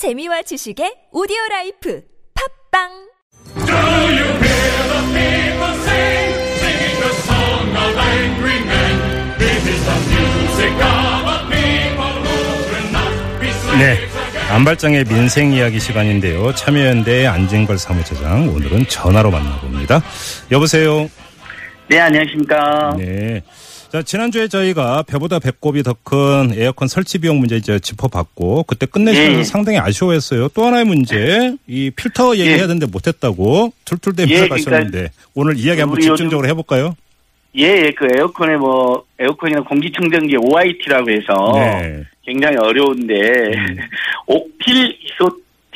재미와 지식의 오디오 라이프 팟빵 네. 안발장의 민생 이야기 시간인데요. 참여연대의 안진걸 사무처장 오늘은 전화로 만나봅니다. 여보세요. 네, 안녕하십니까. 네. 자, 지난주에 저희가 배보다 배꼽이 더 큰 에어컨 설치 비용 문제 이제 짚어봤고 그때 끝내시면서 예. 상당히 아쉬워했어요. 또 하나의 문제 이 필터 얘기해야 되는데 못했다고 툴툴대면서 예, 그러니까 가셨는데 오늘 이야기 한번 집중적으로 해볼까요? 예, 예, 그 에어컨에 뭐, 에어컨이나 공기청정기 OIT라고 해서 네. 굉장히 어려운데, 옥필 이소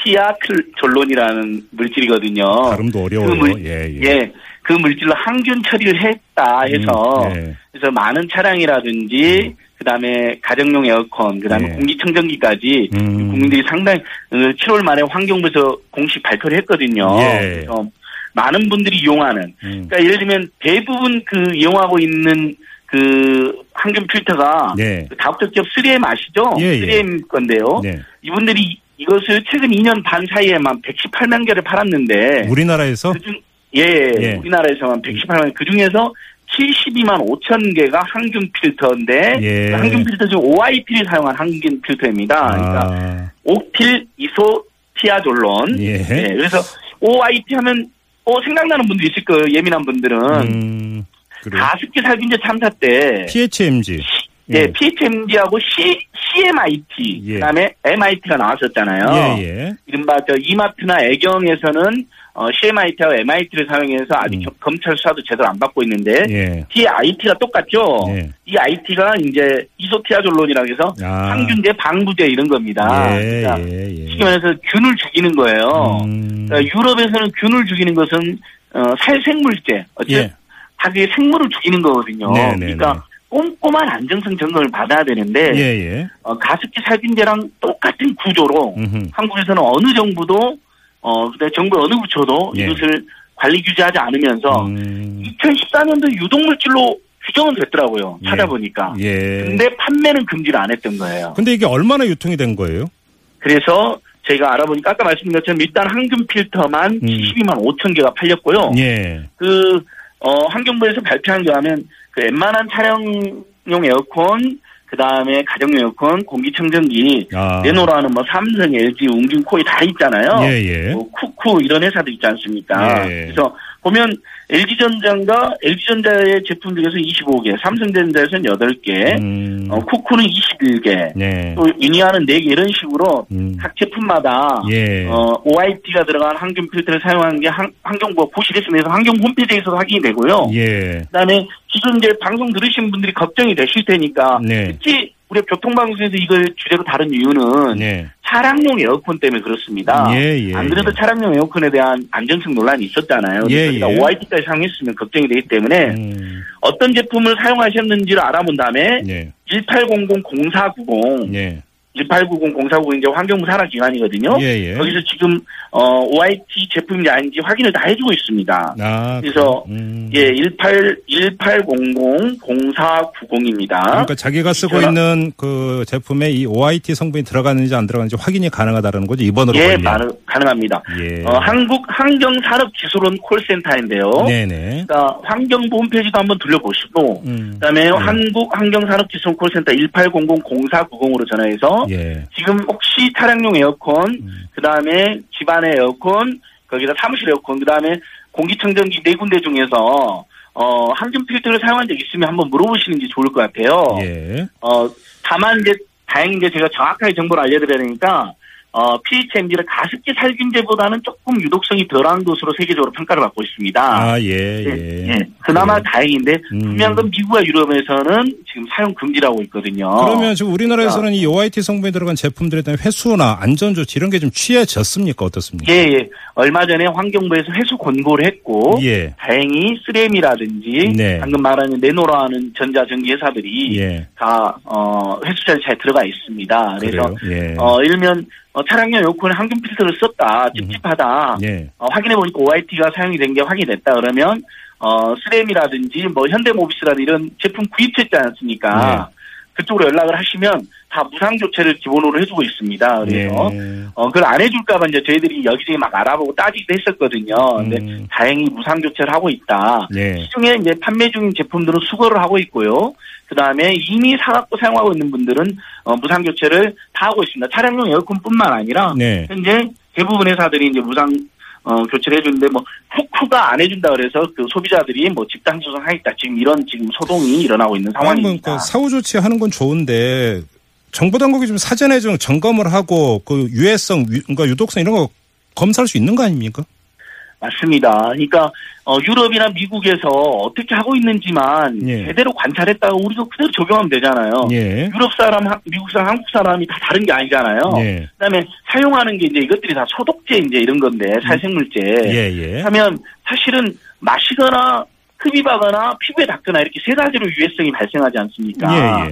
티아 졸론이라는 물질이거든요. 발음도 어려워요. 그 물, 예, 예. 예. 그 물질로 항균 처리를 했다 해서, 음, 예. 그래서 많은 차량이라든지, 그 다음에 가정용 에어컨, 그 다음에 예. 공기청정기까지 음. 국민들이 상당히 어, 7월 말에 환경부에서 공식 발표를 했거든요. 예. 그래서 많은 분들이 이용하는 음. 그러니까 예를 들면 대부분 그 이용하고 있는 그 항균 필터가 네. 그 다국적 기업 3M 아시죠? 예, 예. 3M 건데요. 네. 이분들이 이것을 최근 2년 반 사이에만 118만 개를 팔았는데 우리나라에서 그중 예, 예. 우리나라에서만 118만 그 중에서 72만 5천 개가 항균 필터인데 예. 그 항균 필터 중 OIP를 사용한 항균 필터입니다. 그러니까 아, 옥필 이소 티아졸론. 예. 네, 그래서 OIT 하면 어 생각나는 분들 있을 거예요. 예민한 분들은 음. 가습기 살균제 참사 때 PHMG. 예, 예. PHMG하고 C, CMIT 예. 그다음에 MIT가 나왔었잖아요. 예, 예. 이른바 저 이마트나 애경에서는 어, CMIT하고 MIT를 사용해서 아직 음. 겨- 검찰 수사도 제대로 안 받고 있는데 예. 뒤에 IT가 똑같죠. 예. 이 IT가 이제 이소티아졸론이라고 해서 아. 항균제, 방부제 이런 겁니다. 예, 그러니까 예, 예. 쉽게 말해서 균을 죽이는 거예요. 음, 그러니까 유럽에서는 균을 죽이는 것은 어, 살생물제, 어쨌든 예. 다 그게 생물을 죽이는 거거든요. 네, 네, 그러니까 꼼꼼한 안정성 점검을 받아야 되는데 예, 예. 어, 가습기 살균제랑 똑같은 구조로 음흠. 한국에서는 어느 정부도 어, 그다음에 정부 어느 부처도 예. 이것을 관리 규제하지 않으면서 음, 2014년도 유독물질로 규정은 됐더라고요. 예. 찾아보니까. 예. 근데 판매는 금지를 안 했던 거예요. 근데 이게 얼마나 유통이 된 거예요? 그래서 제가 알아보니까 아까 말씀드린 것처럼 일단 항균 필터만 음. 72만 5천 개가 팔렸고요. 예. 그, 어, 환경부에서 발표한 게 하면 그 웬만한 차량용 에어컨, 그 다음에 가정용 에어컨, 공기청정기, 아. 레노라는 뭐 삼성, LG, 웅진, 코이 다 있잖아요. 예, 예. 뭐 쿠쿠 이런 회사도 있지 않습니까? 예. 그래서 보면 LG전자가 LG전자의 제품 중에서 25개, 삼성전자에서는 8개, 음, 어, 쿠쿠는 21개, 네. 또 유니아는 4개 이런 식으로 음. 각 제품마다 예. 어, OIT가 들어간 항균 필터를 사용하는 게 환, 환경부가 고시됐습니다. 환경 홈페이지에서도 확인이 되고요. 예. 그다음에 지금 이제 방송 들으신 분들이 걱정이 되실 테니까 네. 특히 우리 교통방송에서 이걸 주제로 다룬 이유는 네. 차량용 에어컨 때문에 그렇습니다. 예, 예, 안 그래도 예. 차량용 에어컨에 대한 안정성 논란이 있었잖아요. 예, 그러니까 예. OIT까지 사용했으면 걱정이 되기 때문에 음, 어떤 제품을 사용하셨는지를 알아본 다음에 네. 1800-0490 네. 1890-0490 이제 환경부 산하 기관이거든요. 예, 예. 거기서 지금 어, OIT 제품인지 아닌지 확인을 다 해주고 있습니다. 아, 그래서 음. 예, 18 1800-0490입니다. 그러니까 자기가 쓰고 전화- 있는 그 제품에 이 OIT 성분이 들어가는지 안 들어가는지 확인이 가능하다는 거죠. 이번으로 예. 가능, 가능합니다. 예. 어, 한국 환경산업기술원 콜센터인데요. 네네. 그러니까 환경부 홈페이지도 한번 둘러보시고 음. 그다음에 한국 환경산업기술원 콜센터 1800-0490으로 전화해서 예. 지금 혹시 차량용 에어컨, 음. 그 다음에 집안의 에어컨, 거기다 사무실 에어컨, 그 다음에 공기청정기 네 군데 중에서 어 항균 필터를 사용한 적 있으면 한번 물어보시는 게 좋을 것 같아요. 예. 어 다만 이제 다행히 이제 제가 정확하게 정보를 알려드려야 되니까 어 PHMG를 가습기 살균제보다는 조금 유독성이 덜한 것으로 세계적으로 평가를 받고 있습니다. 아, 예, 예. 예, 그나마 그래요. 다행인데 음. 분명한 건 미국과 유럽에서는 지금 사용 금지라고 있거든요. 그러면 지금 우리나라에서는 이 OIT 성분이 들어간 제품들에 대한 회수나 안전 조치 이런 게 좀 취해졌습니까? 어떻습니까? 예, 예. 얼마 전에 환경부에서 회수 권고를 했고 예. 다행히 3M이라든지 네. 방금 말하는 네노라는 전자전기 회사들이 예. 다 어, 회수 절차에 들어가 있습니다. 그래서. 예. 어, 일면 어, 차량용 에어컨에 항균 필터를 썼다, 찝찝하다. 예. 어, 확인해 보니까 OIT가 사용이 된 게 확인됐다 그러면 어, 3M이라든지 뭐 현대모비스라든지 이런 제품 구입했지 않습니까? 네. 그쪽으로 연락을 하시면 다 무상 교체를 기본으로 해주고 있습니다. 그래서 예. 어 그걸 안 해줄까봐 이제 저희들이 여기저기 막 알아보고 따지기도 했었거든요. 근데 음. 다행히 무상 교체를 하고 있다. 예. 시중에 이제 판매 중인 제품들은 수거를 하고 있고요. 그 다음에 이미 사갖고 사용하고 있는 분들은 어, 무상 교체를 다 하고 있습니다. 차량용 에어컨뿐만 아니라 네. 현재 대부분 회사들이 이제 무상 어, 교체를 해주는데 뭐 후쿠가 안 해준다 그래서 그 소비자들이 뭐 집단 소송하겠다 지금 이런 지금 소동이 일어나고 있는 상황입니다. 그 사후 조치하는 건 좋은데 정보 당국이 좀 사전에 좀 점검을 하고 그 유해성, 유- 그러니까 유독성 이런 거 검사할 수 있는 거 아닙니까? 맞습니다. 그러니까 어, 유럽이나 미국에서 어떻게 하고 있는지만 예. 제대로 관찰했다가 우리도 그대로 적용하면 되잖아요. 예. 유럽 사람, 한- 미국 사람, 한국 사람이 다 다른 게 아니잖아요. 예. 그다음에 사용하는 게 이제 이것들이 다 소독제 이제 이런 건데 살생물제. 예, 예. 하면 사실은 마시거나 흡입하거나 피부에 닿거나 이렇게 세 가지로 유해성이 발생하지 않습니까?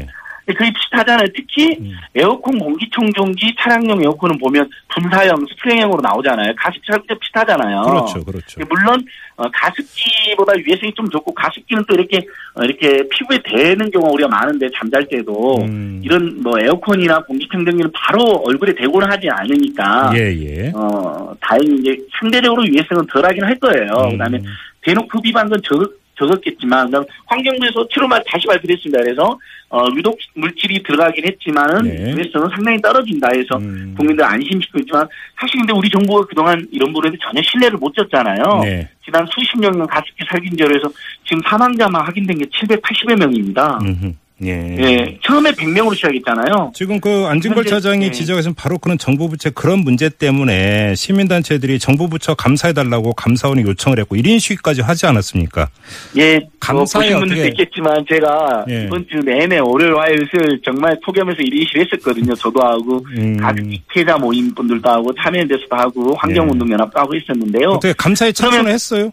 그게 비슷하잖아요. 특히 음. 에어컨 공기청정기 차량용 에어컨은 보면 분사형, 스프링형으로 나오잖아요. 가습기랑 비슷하잖아요. 그렇죠, 그렇죠. 물론 어, 가습기보다 유해성이 좀 적고 가습기는 또 이렇게 어, 이렇게 피부에 대는 경우가 우리가 많은데 잠잘 때도 음. 이런 뭐 에어컨이나 공기청정기는 바로 얼굴에 대고는 하지 않으니까 예, 예. 어 다행히 이제 상대적으로 유해성은 덜하긴 할 거예요. 음. 그다음에 대놓고 흡입한 건 적, 적었겠지만 그다음 환경부에서 7월 말 다시 발표했습니다. 그래서 어, 유독 물질이 들어가긴 했지만은 네. 유해성은 상당히 떨어진다 해서 음. 국민들 안심시키고 있지만 사실 근데 우리 정부가 그동안 이런 부분에 전혀 신뢰를 못 줬잖아요. 네. 지난 수십 년간 가습기 살균제로 해서 지금 사망자만 확인된 게 780여 명입니다. 음흠. 예. 예, 처음에 100명으로 시작했잖아요. 지금 그 안진걸 차장이 네. 지적하신 바로 그런 정부 부처 그런 문제 때문에 시민단체들이 정부 부처 감사해달라고 감사원에 요청을 했고 1인 시위까지 하지 않았습니까? 예, 감사에 뭐 보신 분들도 있겠지만 제가 예. 이번 주 내내 월요일 화요일 수요일 정말 폭염에서 일인실 했었거든요. 저도 하고 음. 가습기 피해자 모임 분들도 하고 참여연대에서도 하고 환경운동연합도 하고 있었는데요. 예. 어떻게 감사에 참여를 했어요?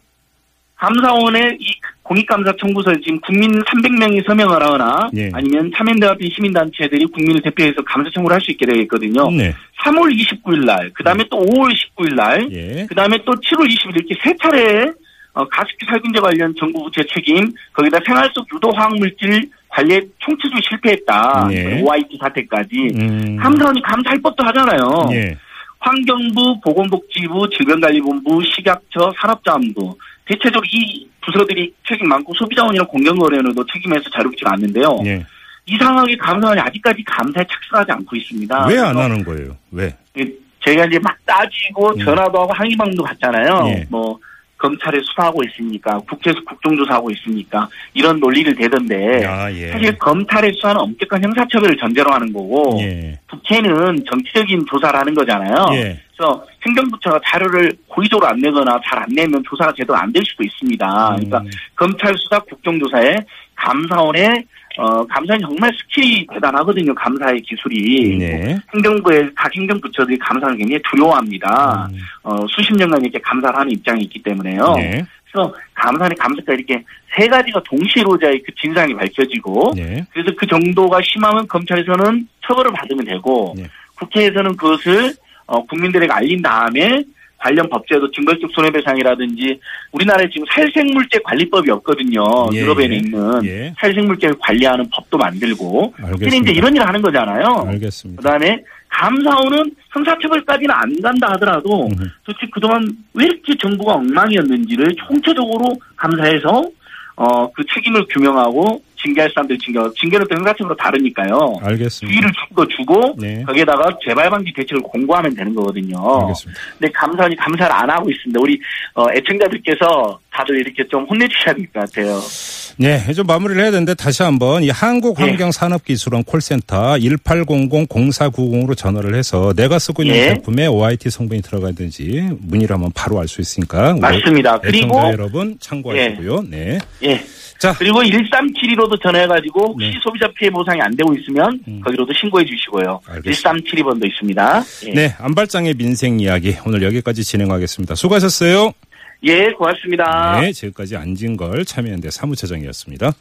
감사원에 이 공익감사 청구서에 지금 국민 300명이 서명을 하거나 예. 아니면 참여연대 같은 시민단체들이 국민을 대표해서 감사 청구를 할 수 있게 되겠거든요. 네. 3월 29일 날, 그 다음에 또 5월 19일 날, 예. 그 다음에 또 7월 20일 이렇게 세 차례 어, 가습기 살균제 관련 정부 부처 책임, 거기다 생활 속 유도 화학 물질 관리에 총체적으로 실패했다. 네. OIT 사태까지. 음. 감사원이 감사할 법도 하잖아요. 예. 환경부, 보건복지부, 질병관리본부, 식약처, 산업자원부 대체적으로 이 부서들이 책임 많고 소비자원이나 공정거래원에도 책임에서 자료지가 않는데요. 예. 이상하게 감사원이 아직까지 감사에 착수하지 않고 있습니다. 왜 안 하는 거예요? 왜? 저희가 이제 막 따지고 음. 전화도 하고 항의방도 갔잖아요. 예. 뭐 검찰에 수사하고 있으니까 국회에서 국정조사하고 있으니까 이런 논리를 대던데 아, 예. 사실 검찰의 수사는 엄격한 형사처벌을 전제로 하는 거고 예. 국회는 정치적인 조사를 하는 거잖아요. 예. 그래서 행정부처가 자료를 고의적으로 안 내거나 잘 안 내면 조사가 제대로 안 될 수도 있습니다. 그러니까 음. 검찰 수사 국정조사에 감사원의 어, 감사는 정말 스킬이 대단하거든요. 감사의 기술이. 네. 행정부의 각 행정부처들이 감사를 굉장히 두려워합니다. 음. 어, 수십 년간 이렇게 감사를 하는 입장이 있기 때문에요. 네. 그래서 감사는 감사가 이렇게 세 가지가 동시에 이루어져야 그 진상이 밝혀지고 네. 그래서 그 정도가 심하면 검찰에서는 처벌을 받으면 되고 네. 국회에서는 그것을 어, 국민들에게 알린 다음에 관련 법제도 징벌적 손해배상이라든지 우리나라에 지금 살생물제 관리법이 없거든요. 예, 유럽에는 예. 있는 예. 살생물제를 관리하는 법도 만들고. 우리는 이제 이런 일을 하는 거잖아요. 알겠습니다. 그다음에 감사원은 형사처벌까지는 안 간다 하더라도 음흠. 도대체 그동안 왜 이렇게 정부가 엉망이었는지를 총체적으로 감사해서 어 그 책임을 규명하고 징계할 사람들 징계하고 징계는 또 형사처벌로 다르니까요. 알겠습니다. 주의를 준거 주고 네. 거기에다가 재발 방지 대책을 공고하면 되는 거거든요. 알겠습니다. 근데 감사원이 감사를 안 하고 있습니다. 우리 어, 애청자들께서 다들 이렇게 좀 혼내주셔야 될 것 같아요. 네, 이제 마무리를 해야 되는데 다시 한번 이 네. 한국환경산업기술원 콜센터 1800-0490으로 전화를 해서 내가 쓰고 있는 예. 제품에 OIT 성분이 들어가든지 문의를 하면 바로 알 수 있으니까 맞습니다. 그리고 여러분 참고하시고요. 네. 예. 자, 그리고 1372로도 전화해가지고 혹시 네. 소비자 피해 보상이 안 되고 있으면 음. 거기로도 신고해 주시고요. 알겠습니다. 1372번도 있습니다. 예. 네, 안발장의 민생 이야기 오늘 여기까지 진행하겠습니다. 수고하셨어요. 예, 고맙습니다. 네, 지금까지 안진걸 참여연대 사무처장이었습니다.